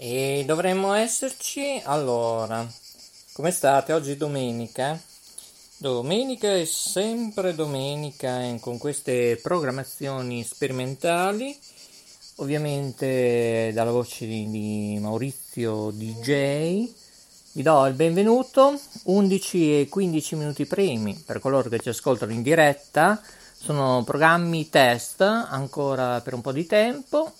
E dovremmo esserci. Allora, come state? Oggi è domenica. Domenica è sempre domenica eh, con queste programmazioni sperimentali. Ovviamente dalla voce di, di Maurizio DJ. Vi do il benvenuto. 11 e 15 minuti primi per coloro che ci ascoltano in diretta. Sono programmi test ancora per un po' di tempo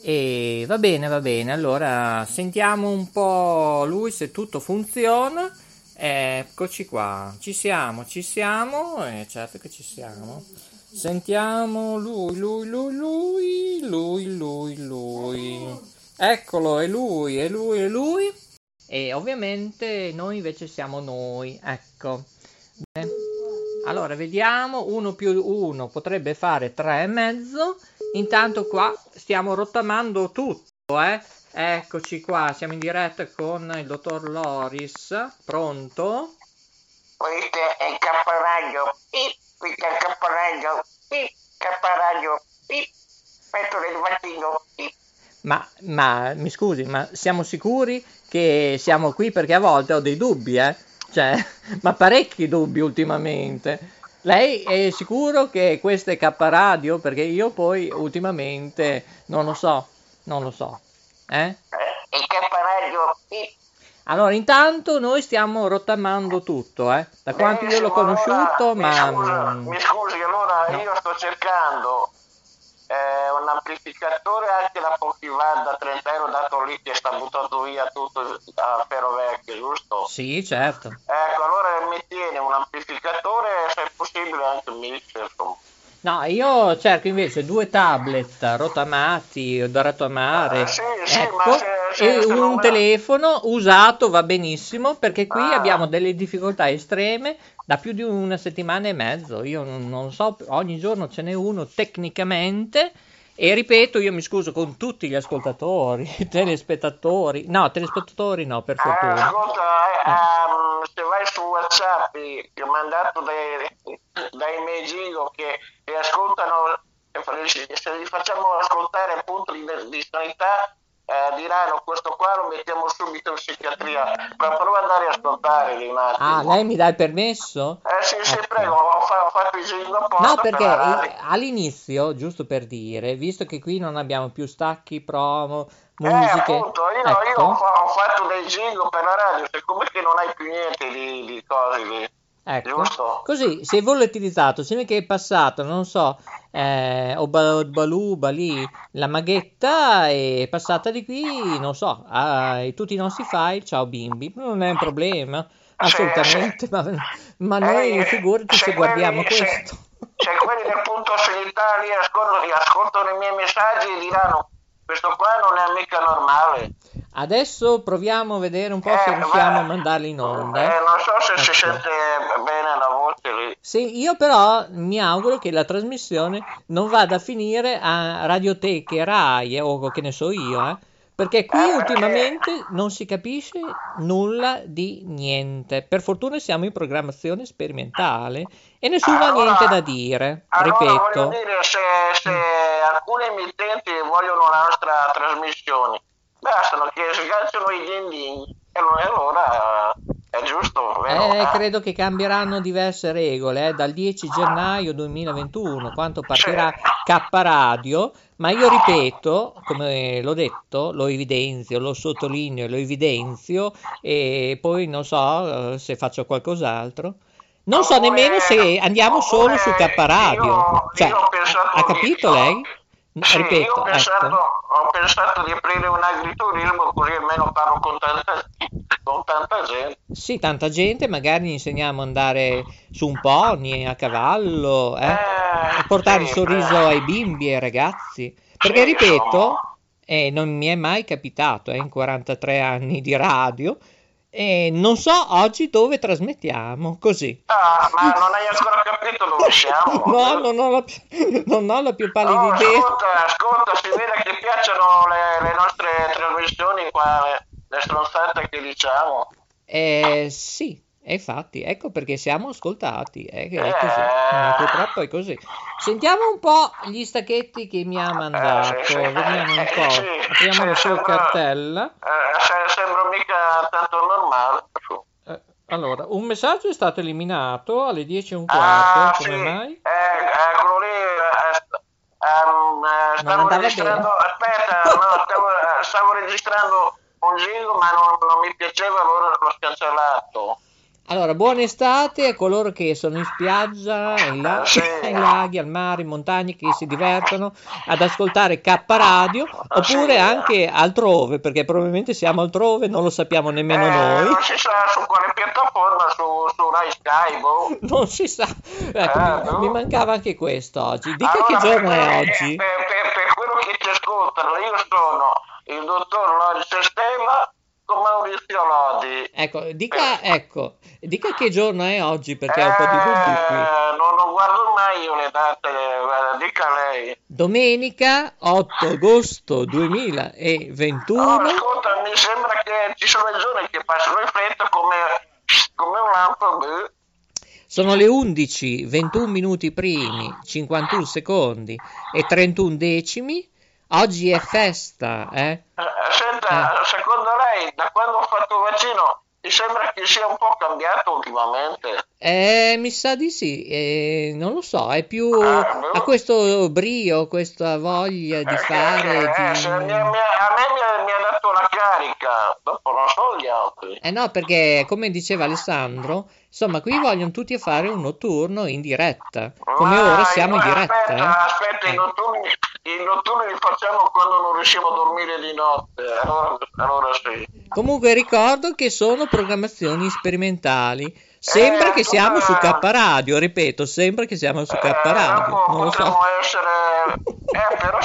e va bene, va bene. Allora sentiamo un po' lui se tutto funziona. Eccoci qua, ci siamo, ci siamo, eh, certo che ci siamo. Sentiamo lui, lui, lui, lui, lui, lui, lui. Eccolo, è lui, è lui, è lui. E ovviamente noi invece siamo noi, ecco. Bene. Allora, vediamo, 1 più 1 potrebbe fare 3 e mezzo. Intanto qua stiamo rottamando tutto, eh. Eccoci qua, siamo in diretta con il dottor Loris. Pronto? Questo è il caparaglio. Questo è il caparaglio. Caparaglio. Petto del vaccino. Ma, ma mi scusi, ma siamo sicuri che siamo qui perché a volte ho dei dubbi, eh? Cioè, ma parecchi dubbi ultimamente. Lei è sicuro che questo è K Radio? Perché io poi ultimamente non lo so, non lo so. Eh? Il K Radio. Allora, intanto noi stiamo rottamando tutto, eh? Da quanto io l'ho conosciuto, allora, ma... Mi scusi, mi scusi allora No. io sto cercando eh, un amplificatore anche da pochi watt da 30 euro dato lì che sta buttando via tutto a ferro vecchio, giusto? Sì, certo. Ecco, allora mi tiene un amplificatore se è possibile anche un mixer. insomma. No, io cerco invece due tablet rottamati da rottamare, Ah, sì, sì, ecco, se- se- e se un me- telefono usato va benissimo perché qui Ah. abbiamo delle difficoltà estreme da più di una settimana e mezzo. Io non, non so, ogni giorno ce n'è uno tecnicamente. E ripeto, io mi scuso con tutti gli ascoltatori, telespettatori, no, telespettatori no, per Ah, fortuna. ascolta, eh, ehm, se vai su WhatsApp ti ho mandato dei, dai miei giro che, che ascoltano, se li facciamo ascoltare appunto di, di sanità, eh, diranno questo qua lo mettiamo subito in psichiatria. Ma prova ad andare a ascoltare lì un attimo. Ah, lei mi dà il permesso? Eh sì, sì, Ecco. prego, No, per perché eh, all'inizio, giusto per dire, visto che qui non abbiamo più stacchi, promo, Eh, musiche, appunto, io, io ho, ecco, fa- ho fatto dei jingle per la radio, siccome che non hai più niente di, di cose lì, ecco. giusto? Così, se volatilizzato, se che è passato, non so, eh, Obaluba lì, la maghetta è passata di qui, non so, a tutti i nostri file, ciao bimbi, non è un problema, assolutamente, ma, ma noi Eh, figurati se se guardiamo quelli- se- questo. Se quelli del punto lì ascoltano, ascoltano i miei messaggi e diranno questo qua non è mica normale. Adesso proviamo a vedere un po' se Eh, riusciamo va- a mandarli in onda. Eh, non so se si Ecco. sente bene la voce lì. Sì, io però mi auguro che la trasmissione non vada a finire a radioteche, Rai eh, o che ne so io, eh, perché qui Eh, ultimamente non si capisce nulla di niente. Per fortuna siamo in programmazione sperimentale e nessuno ha Allora- niente da dire, Allora ripeto. Dire, se, se alcuni emittenti vogliono la nostra trasmissione, bastano che sganciano i din din e allora- eh, è giusto, vero? Eh, credo che cambieranno diverse regole eh, dal 10 gennaio 2021, quando partirà K Radio, ma io ripeto, come l'ho detto, lo evidenzio, lo sottolineo, lo evidenzio e poi non so eh, se faccio qualcos'altro. Non so nemmeno se andiamo solo su K Radio. io- Cioè, ha capito lei? Sì, Ripeto, io ho pensato, ecco. ho pensato di aprire un agriturismo così almeno parlo con tanta, con tanta gente. Sì, tanta gente, magari insegniamo ad andare su un pony, a cavallo, eh? Eh, portare il sì, sorriso beh. ai bimbi e ai ragazzi. Perché Sì, ripeto, eh, non mi è mai capitato eh, in 43 anni di radio, e non so oggi dove trasmettiamo, così. Ah, ma non hai ancora capito dove siamo? No, non ho la, più- non ho la più pallida Oh, idea. ascolta, ascolta, si vede che piacciono le, le nostre trasmissioni qua, le, le stronzate che diciamo. Eh, sì, infatti, ecco perché siamo ascoltati, è, che è così, eh, purtroppo è così. Sentiamo un po' gli stacchetti che mi ha mandato, Eh, sì, sì. vediamo un Eh, po', sì, apriamo la sì, sua sembra- cartella. Eh, mica tanto normale. Eh, allora, un messaggio è stato eliminato alle 10 e un quarto, Ah, come sì. mai? Eh, eh, quello lì eh, ehm, eh, stavo registrando, bene. aspetta, no, stavo, eh, stavo registrando un jingle ma non, non mi piaceva, allora l'ho cancellato. Allora, buona estate a coloro che sono in spiaggia, ai, la- Sì. ai laghi, al mare, in montagne, che si divertono ad ascoltare K Radio, oppure Sì. anche altrove, perché probabilmente siamo altrove, non lo sappiamo nemmeno Eh, noi. Non si sa su quale piattaforma, su, su Rai Sky, boh. Non si sa. Ecco, Eh, mi, no. mi mancava anche questo oggi. Dica Allora, che giorno è oggi. Per, per- per quello che ci ascoltano, io sono il dottor con Maurizio Lodi. Ecco, dica, ecco, dica che giorno è oggi, perché ho un po' di dubbi qui. Eh, non, non guardo mai io le date, dica lei. Domenica 8 agosto Allora, 2021. ascolta, mi sembra che ci sono le giorni che passano in fretta come, come un lampo. Sono le 11, 21 minuti primi, 51 secondi e 31 decimi. Oggi è festa, eh? Eh, Senta, secondo lei, da quando ho fatto il vaccino, mi sembra che sia un po' cambiato ultimamente. Eh, mi sa di sì, eh, non lo so, è più Ah, boh. ha questo brio, questa voglia di Eh, fare, eh, di... mi- mi- a me mi ha, mi ha dato la carica, dopo non so gli altri. Eh no, perché come diceva Alessandro, insomma, qui vogliono tutti a fare un notturno in diretta, come Ma ora siamo in diretta, Aspetta, eh? aspetta, i Eh. notturni, i notturni li facciamo quando non riusciamo a dormire di notte, allora, allora sì. Comunque ricordo che sono programmazioni sperimentali. Sembra Eh, che siamo su K Radio, ripeto, sembra che siamo su K Eh, Radio, dopo non lo so. potremmo essere... Eh, però,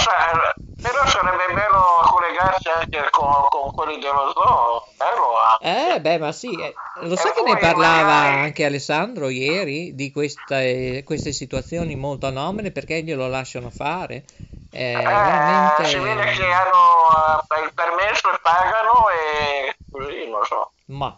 però sarebbe bello collegarsi anche con, con quelli dello zoo, anche. Eh, beh, ma sì, eh, lo sai che ne parlava magari- anche Alessandro ieri di queste, queste situazioni molto anomale perché glielo lasciano fare? Eh, veramente... si vede che hanno eh, il permesso e pagano e così, non so. Ma...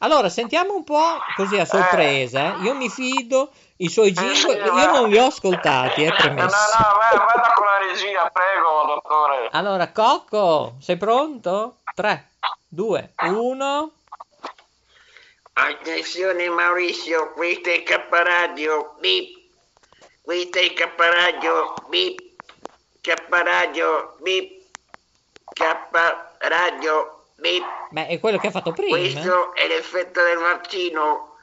Allora, sentiamo un po' così a sorpresa. eh. Io mi fido, i suoi Eh, sì, jingle, io non li ho ascoltati, è No, no, premesso. va- vada con la regia, prego, dottore. Allora, Cocco, sei pronto? 3, 2, 1. Attenzione Maurizio, questo è K Radio, bip. Questo è K Radio, bip. K Radio, bip. K Radio, bip. Beh, è quello che ha fatto prima. Questo è l'effetto del vaccino.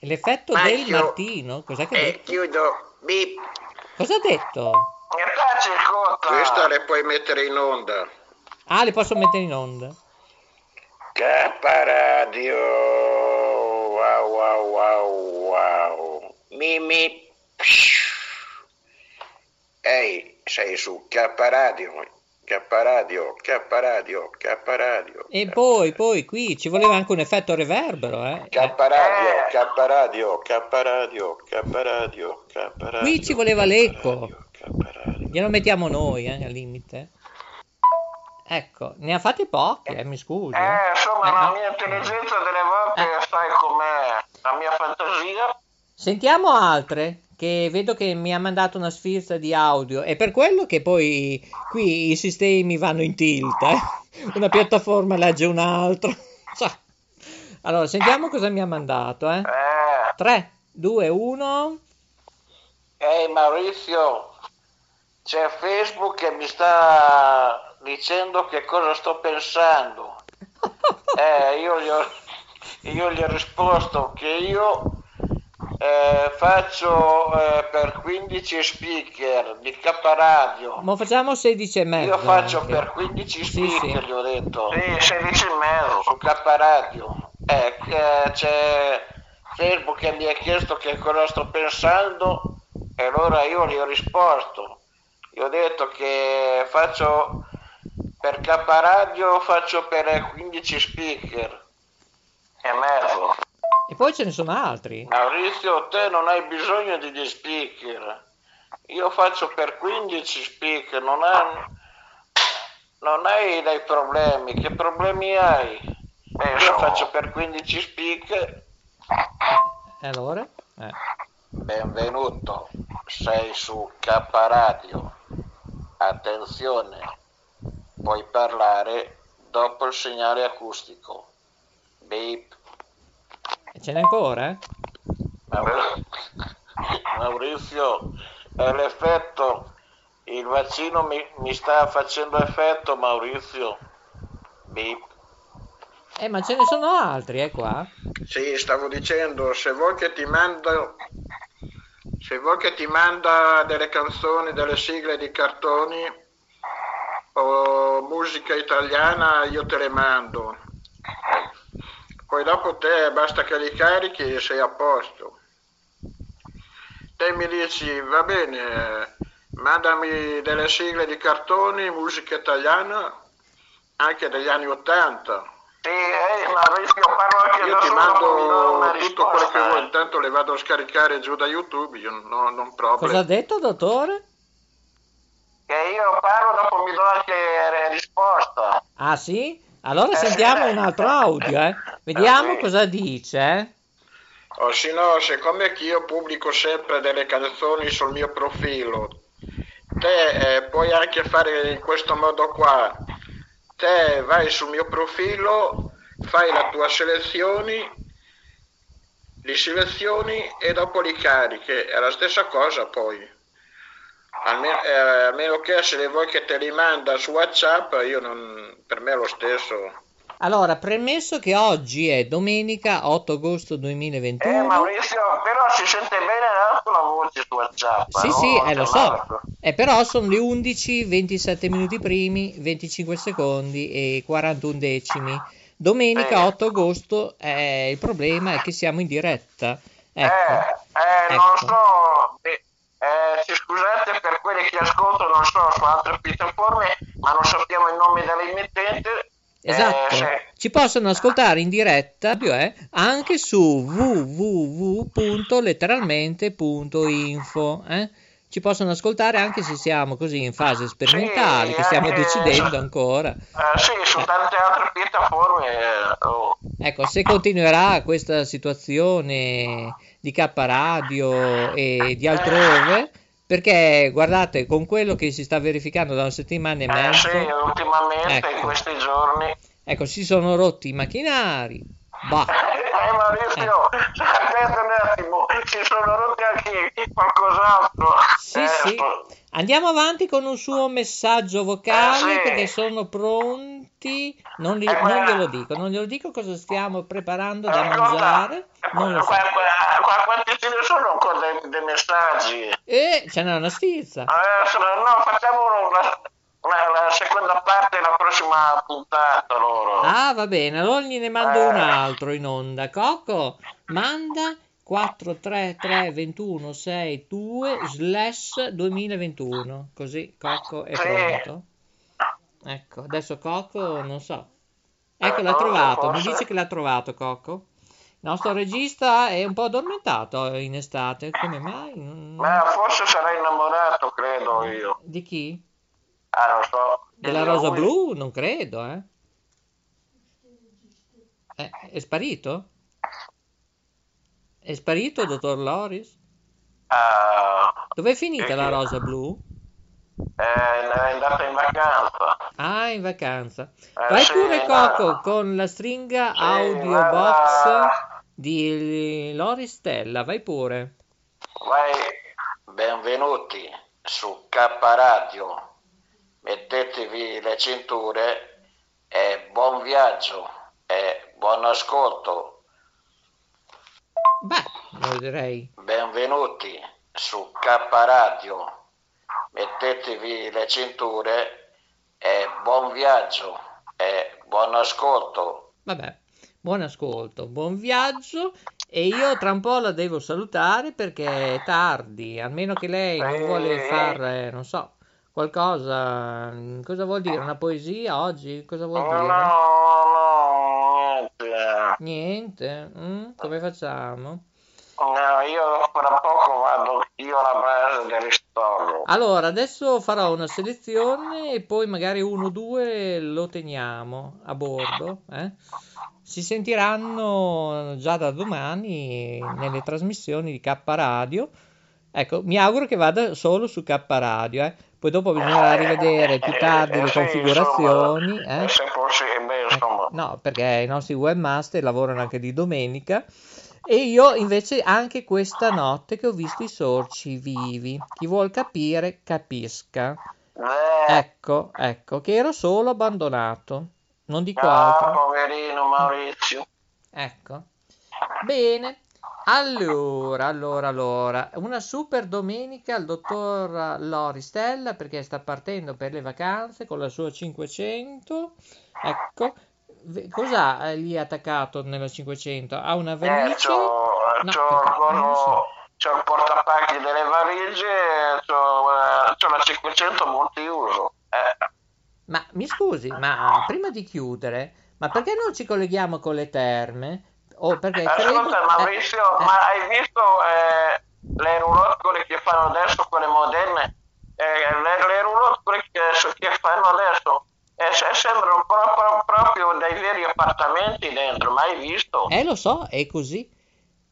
L'effetto Maggio. del Martino. Cos'è che ha E detto? chiudo, bip. Cosa ha detto? Questa le puoi mettere in onda. Ah, le posso mettere in onda. K Radio, wow wow wow wow, Mimi. Ehi, sei su K Radio, K Radio, K Radio, K Radio. E poi, poi, qui ci voleva anche un effetto reverbero, eh. K Radio, K Radio, K Radio, K Radio, K Radio. Qui ci voleva l'eco. Glielo mettiamo noi, eh, al limite. Ecco, ne ha fatti pochi, eh, mi scusi. Eh, insomma, Eh, la mia intelligenza delle volte, Eh. sai com'è, la mia fantasia. Sentiamo altre, che vedo che mi ha mandato una sfilza di audio. È per quello che poi qui i sistemi vanno in tilt, eh. Una piattaforma legge un altro. Cioè. Allora, sentiamo cosa mi ha mandato, eh. Eh. 3, 2, 1. Ehi Maurizio, c'è Facebook che mi sta dicendo che cosa sto pensando. Eh, io gli ho, io gli ho risposto che io eh, faccio eh, per 15 speaker di K Radio. Ma facciamo 16 e mezzo. Io faccio anche. per 15 Sì, speaker, sì. gli ho detto. Sì, 16 e mezzo. Su K Radio. Eh, c'è Facebook che mi ha chiesto che cosa sto pensando e allora io gli ho risposto. Gli ho detto che faccio per K Radio, faccio per 15 speaker. E mezzo. Poi ce ne sono altri. Maurizio, te non hai bisogno di degli speaker. Io faccio per 15 speaker, non hai, non hai dei problemi. Che problemi hai? Io faccio per 15 speaker E allora? Eh. Benvenuto, sei su K Radio. Attenzione, puoi parlare dopo il segnale acustico. Beep. Ce n'è ancora? Maur- Maurizio, è l'effetto. Il vaccino mi, mi sta facendo effetto, Maurizio. Beep. Eh, ma ce ne sono altri, eh, qua? Sì, stavo dicendo, se vuoi che ti mando se vuoi che ti manda delle canzoni, delle sigle di cartoni o musica italiana, io te le mando. Poi dopo te basta che li carichi e sei a posto. Te mi dici, va bene, mandami delle sigle di cartoni, musica italiana, anche degli anni Ottanta. Sì, eh, ma rischio parlo anche Io da ti solo, mando tutto quello che vuoi, eh. intanto le vado a scaricare giù da YouTube, io no, non proprio. Cosa ha detto, dottore? Che io parlo, dopo mi do anche risposta. Ah, sì? Allora sentiamo un altro audio, eh. Vediamo Sì. cosa dice, eh. O se no, siccome che io pubblico sempre delle canzoni sul mio profilo, te eh, puoi anche fare in questo modo qua. Te vai sul mio profilo, fai la tua selezioni, li selezioni e dopo li carichi. È la stessa cosa poi. Almeno, eh, a meno che se le vuoi che te li manda su WhatsApp, io non, per me è lo stesso. Allora, premesso che oggi è domenica 8 agosto Eh, 2021. Maurizio, però si sente bene la voce su WhatsApp. Sì, no? sì, eh, lo so. Eh, però sono le 11, 27 minuti primi, 25 secondi e 41 decimi. Domenica Sì. 8 agosto, eh, il problema è che siamo in diretta. Eh, Ecco. eh, non lo Ecco. so. eh, eh, scusate per quelli che ascoltano, non so, su altre piattaforme, ma non nome dell'emittente. Eh, Esatto, se- ci possono ascoltare in diretta eh, anche su www.letteralmente.info. eh. Ci possono ascoltare anche se siamo così in fase sperimentale, Sì, che stiamo anche- decidendo ancora. eh, sì, su tante altre piattaforme. oh. Ecco, se continuerà questa situazione di K Radio e di altrove, perché guardate, con quello che si sta verificando da una settimana e Eh, sì, mezzo, ultimamente, Ecco. in questi giorni. Ecco, si sono rotti i macchinari. Bah. Eh, Maurizio, aspetta un attimo, ci sono rotti anche qualcos'altro. Sì, Eh, sì. Andiamo avanti con un suo messaggio vocale Eh, sì. perché sono pronti. Non, li- Eh, non glielo dico, non glielo dico cosa stiamo preparando da mangiare. Non lo so. qua- qua- qua- quanti ce ne sono ancora dei, dei messaggi? E ce n'è una stizza. Adesso, no, facciamo la, la- la seconda parte della prossima puntata loro. Ah, va bene, allora gliene mando un altro in onda. Cocco, manda 4332162 slash 2021. Così Cocco è Sì. pronto. Ecco, adesso Cocco non so. Ecco, Eh, l'ha trovato, mi dice che l'ha trovato Cocco. Il nostro regista è un po' addormentato in estate, come mai? Non- Ma forse sarà innamorato, credo io. Di chi? Ah, non so. Della Di rosa blu? Non credo, eh. Eh, È sparito? È sparito, dottor Loris? Ah, Dov'è finita Eh, la rosa blu? è, è andata in vacanza. Ah, in vacanza. Eh, Vai sì, pure, Coco, con la stringa Sì, audio ma- box di Loris Stella. Vai pure. Vai. Benvenuti su K Radio. Mettetevi le cinture e buon viaggio e buon ascolto. Beh, lo direi. Benvenuti su K Radio. Mettetevi le cinture e buon viaggio e buon ascolto. Vabbè, buon ascolto, buon viaggio. E io tra un po' la devo salutare perché è tardi, a meno che lei non vuole fare, non so, qualcosa. Cosa vuol dire? Una poesia oggi? Cosa vuol No, dire? no, niente. Niente? Mm? Come facciamo? No, io fra poco vado io alla base del ristorante Allora, adesso farò una selezione e poi magari uno o due lo teniamo a bordo. Eh? Si sentiranno già da domani nelle trasmissioni di K Radio. Ecco, mi auguro che vada solo su K Radio. Eh? Poi dopo bisognerà rivedere più tardi eh, le sì, configurazioni. Eh? No, perché i nostri webmaster lavorano anche di domenica. E io invece anche questa notte che ho visto i sorci vivi. Chi vuol capire, capisca. Eh, Ecco, ecco, che ero solo abbandonato. Non dico ah, altro. poverino Maurizio. Ecco. Bene. Allora, allora, allora, una super domenica al dottor Lori Stella perché sta partendo per le vacanze con la sua 500. Ecco, Ve- cos'ha eh, lì attaccato nella 500? Ha una Eh, valigia? c'ho, No, c'ho, perché- lo so. c'ho il portapacchi delle valigie, c'ho, eh, c'ho la 500 multiuso. Eh, Ma mi scusi, ma prima di chiudere, ma perché non ci colleghiamo con le terme? O perché credo... Ascolta eh, Maurizio, eh, ma hai visto eh, le roulotte che fanno adesso, quelle moderne? Eh, le, le roulotte che, che fanno adesso eh, se- sembrano proprio, proprio dei veri appartamenti dentro, mai visto? Eh, lo so, è così.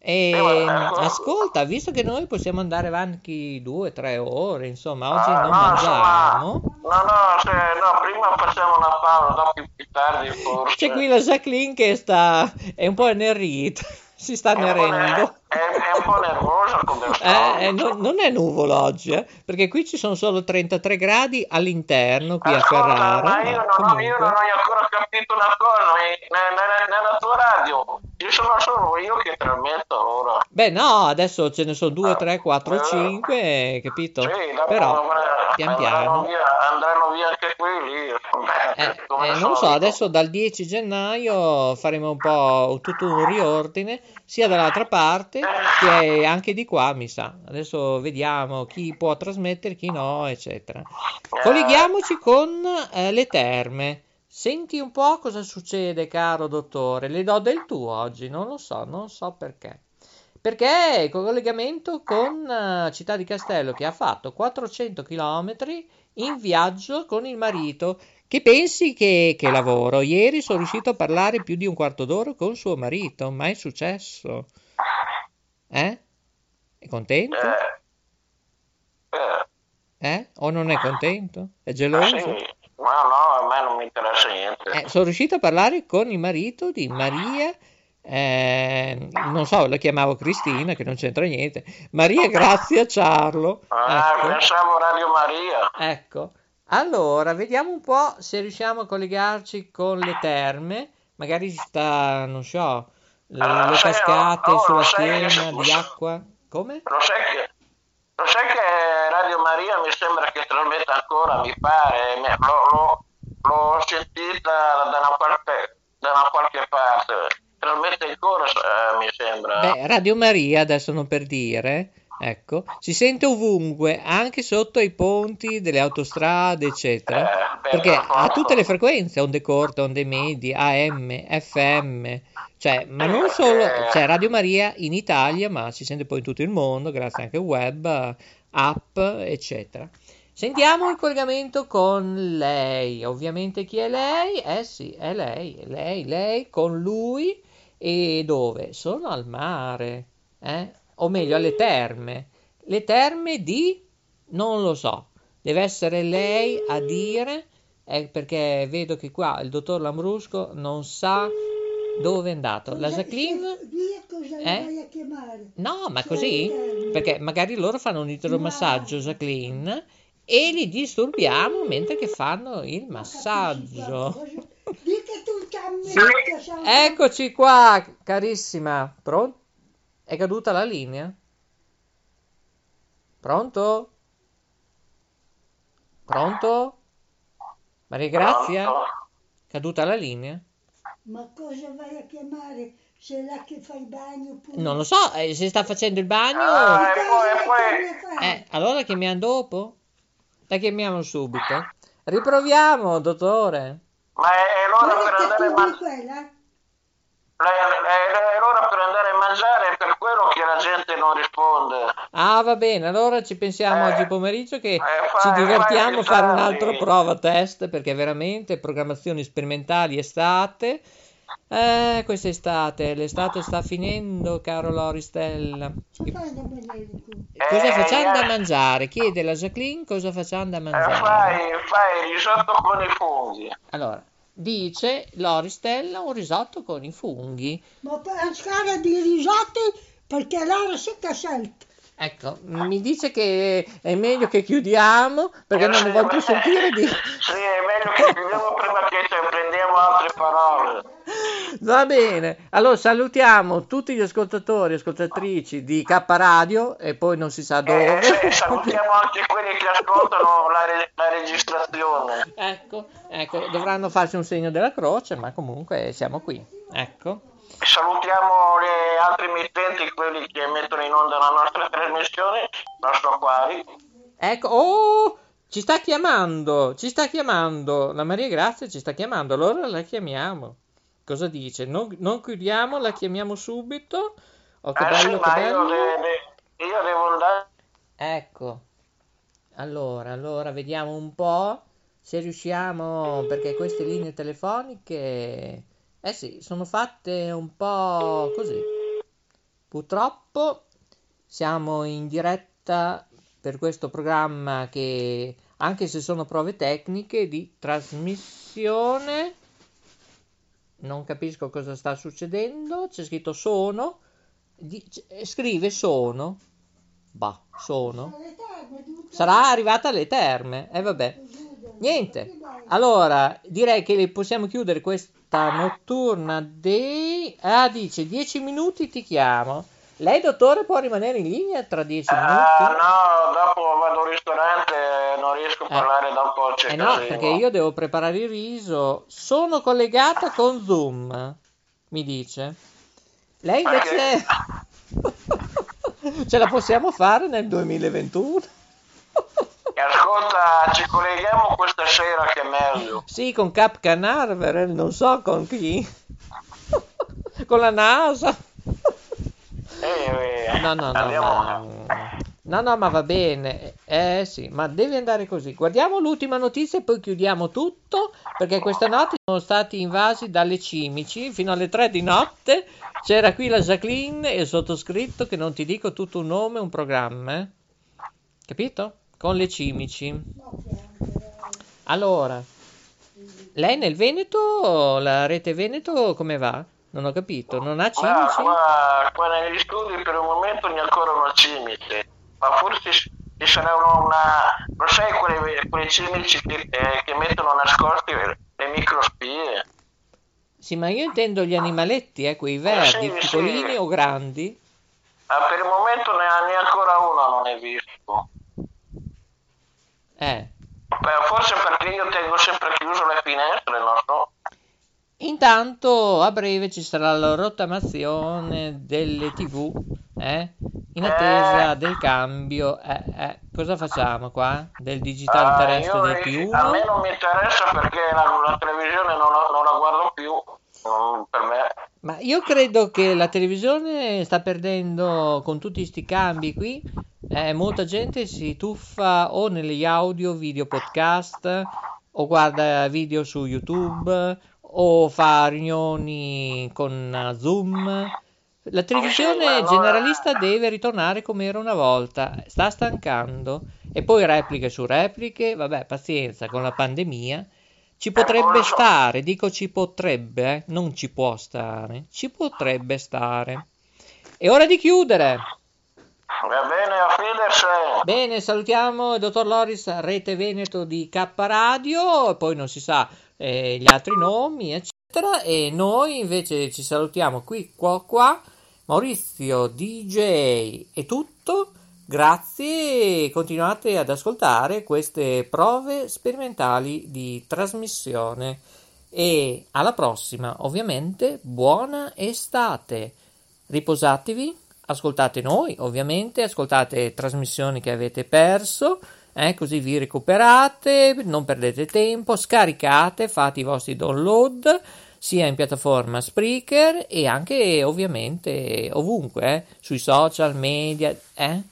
E Eh, ma- ecco. ascolta, visto che noi possiamo andare avanti due, tre ore, insomma, oggi Ah, non no, insomma, mangiamo. no, no, se, no, prima facciamo una pausa, dopo più tardi forse. C'è qui la Jacqueline che sta, è un po' innerrita, si sta È un po' ne- nerendo. È, è un po' nervosa come Eh, eh, solito. non, è nuvolo oggi, eh, perché qui ci sono solo 33 gradi all'interno qui a Ascolta, Ferrara. ma io non, ho, io comunque- non ho ancora capito una cosa, eh, ne- ne- nella tua radio sono solo io che trasmetto ora. Beh, no, adesso ce ne sono 2, 3, 4, Eh. 5, capito? Sì, Però, eh, pian piano. via, andranno via anche quelli. Eh, eh, non so, adesso dal 10 gennaio faremo un po' tutto un riordine, sia dall'altra parte che anche di qua, mi sa. Adesso vediamo chi può trasmettere, chi no, eccetera. Colleghiamoci con eh, le terme. Senti un po' cosa succede, caro dottore. Le do del tu oggi, non lo so, non so perché. Perché il collegamento con eh, Città di Castello che ha fatto 400 km in viaggio con il marito. Che pensi che, che lavoro? Ieri sono riuscito a parlare più di un quarto d'ora con suo marito, mai successo. Eh? È contento? Eh, eh, Eh? O non è contento? È geloso? No, me non mi interessa niente. Eh, sono riuscito a parlare con il marito di Maria, eh, non so, la chiamavo Cristina, che non c'entra niente. Maria Grazia Ciarlo. ah, Ecco, pensavo Radio Maria. ecco. Allora, vediamo un po' se riusciamo a collegarci con le terme. Magari sta, non so, le, Ah, le cascate oh, oh, sulla lo schiena se- di acqua. Come? Lo sai che, lo sai che Radio Maria mi sembra che trasmetta ancora, mi pare, me- l'ho, l'ho- sentita da una, parte, da una qualche parte, trasmette ancora, eh, mi sembra. Beh, Radio Maria, adesso non per dire, ecco, si sente ovunque, anche sotto i ponti delle autostrade, eccetera, Eh, perché per ha tutte le frequenze, onde corte, onde medie, AM, FM, cioè, ma non solo, c'è Radio Maria in Italia, ma si sente poi in tutto il mondo, grazie anche al web, app, eccetera. Sentiamo il collegamento con lei. Ovviamente chi è lei? Eh sì, è lei, lei, lei con lui e dove? Sono al mare, eh? O meglio, alle terme. Le terme di? Non lo so. Deve essere lei a dire, eh, perché vedo che qua il dottor Lambrusco non sa dove è andato. La Jacqueline? Via cosa Eh? vai a chiamare? No, ma Cioè, così? Perché magari loro fanno un idromassaggio, Jacqueline, e li disturbiamo mentre che fanno il massaggio. Eccoci qua, carissima. Pronto? È caduta la linea? Pronto? Pronto? Maria Grazia? Caduta la linea? Ma cosa vai a chiamare? Se là che fai bagno pure. Non lo so, eh, se sta facendo il bagno... Ah, Che e poi- e poi-? Eh, allora chiamiamo dopo? La chiamiamo subito. Riproviamo, dottore. Ma è, è l'ora per andare a mangiare. È, è- è l'ora per andare a mangiare per quello che la gente non risponde. Ah, va bene, allora ci pensiamo Eh, oggi pomeriggio che eh, fai- ci divertiamo a fare un altro prova test perché veramente programmazioni sperimentali estate. Eh, quest'estate, l'estate sta finendo, caro Loristella. Cosa Eh, facciamo da eh. mangiare? Chiede la Jacqueline cosa facciamo da Eh, mangiare. fai, fai risotto con i funghi. Allora, dice Loristella un risotto con i funghi. Ma per di risotti, perché loro si che scelto. Ecco, mi dice che è meglio che chiudiamo perché non ne voglio più sentire di... Sì, è meglio che chiudiamo prima che ci prendiamo altre parole. Va bene, allora salutiamo tutti gli ascoltatori e ascoltatrici di K Radio e poi non si sa E dove. Eh, salutiamo anche quelli che ascoltano la, re- la registrazione. Ecco, ecco, dovranno farsi un segno della croce, ma comunque siamo qui. Ecco. Salutiamo le altre emittenti, quelli che mettono in onda la nostra trasmissione, non so quali. Ecco, oh, ci sta chiamando, ci sta chiamando, la Maria Grazia ci sta chiamando, allora la chiamiamo. Cosa dice? Non, non chiudiamo, la chiamiamo subito. Oh, che Eh sì, bello, che ma io, bello. de- de- io devo andare. Ecco, allora, allora vediamo un po' se riusciamo, perché queste linee telefoniche, eh sì, sono fatte un po' così. Purtroppo siamo in diretta per questo programma che, anche se sono prove tecniche di trasmissione, non capisco cosa sta succedendo, c'è scritto sono, di- c- scrive sono, bah, sono. Sarà arrivata alle terme. E vabbè. Niente. Allora, direi che possiamo chiudere questa notturna dei... Ah, dice 10 minuti ti chiamo. Lei, dottore, può rimanere in linea tra 10 Ah, minuti? no, dopo vado al ristorante non riesco a Eh. parlare da un po'. C'è Eh no, casino. perché io devo preparare il riso. Sono collegata con Zoom, mi dice. Lei invece... Ce la possiamo fare nel 2021? E ascolta, ci colleghiamo questa sera che è meglio. Sì, con Cap Canaveral, non so con chi. con la NASA. Eh, No, no, no, ma... No, no, ma va bene. Eh sì, ma deve andare così. Guardiamo l'ultima notizia e poi chiudiamo tutto, perché questa notte siamo stati invasi dalle cimici fino alle 3 di notte. C'era qui la Jacqueline e il sottoscritto che non ti dico tutto un nome, un programma, eh? Capito? Con le cimici. Allora, lei nel Veneto, la rete Veneto come va? Non ho capito, non ha cimici? qua, qua negli studi per il momento ne ancora una cimice, ma forse ci sarà una, lo sai quelle, quelle cimici che, eh, che mettono nascosti le, microspie? Sì, ma io intendo gli animaletti, eh, quei verdi, sì, sì. piccolini o grandi. Ah, per il momento ne, ne ancora uno non è visto. Eh. Beh, forse perché io tengo sempre chiuso le finestre, non. Intanto a breve ci sarà la rottamazione delle TV, eh? In attesa Eh. del cambio. Eh, eh, Cosa facciamo qua? Del digitale Ah, terrestre del più a me non mi interessa perché la, la televisione non la, non la guardo più, non- per me. Ma io credo che la televisione sta perdendo con tutti sti cambi qui. eh, molta gente si tuffa o negli audio, video podcast, o guarda video su YouTube, o fa riunioni con Zoom. La televisione generalista deve ritornare come era una volta, sta stancando. E poi repliche su repliche, vabbè, pazienza con la pandemia. Ci potrebbe stare, dico ci potrebbe, eh, non ci può stare, ci potrebbe stare. È ora di chiudere. Va bene, a Fidersen. Bene, salutiamo il dottor Loris, Rete Veneto di K Radio, e poi non si sa gli altri nomi, eccetera. E noi invece ci salutiamo qui, qua, qua. Maurizio, DJ, è tutto. Grazie e continuate ad ascoltare queste prove sperimentali di trasmissione. E alla prossima, ovviamente, buona estate. Riposatevi, ascoltate noi, ovviamente, ascoltate trasmissioni che avete perso, eh, così vi recuperate, non perdete tempo, scaricate, fate i vostri download, sia in piattaforma Spreaker e anche ovviamente ovunque, eh, sui social media. Eh?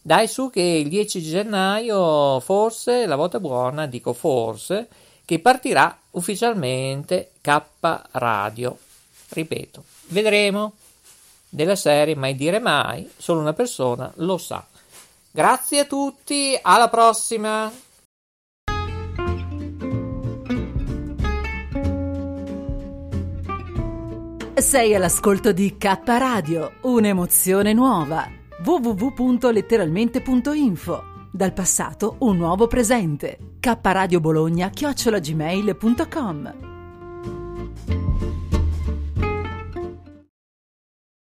Dai su che il 10 gennaio forse, la volta buona, dico forse, che partirà ufficialmente K Radio. Ripeto, vedremo. Della serie mai dire mai, solo una persona lo sa. Grazie a tutti, alla prossima! Sei all'ascolto di K Radio, un'emozione nuova. www.letteralmente.info Dal passato un nuovo presente. K Radio Bologna chiocciolagmail.com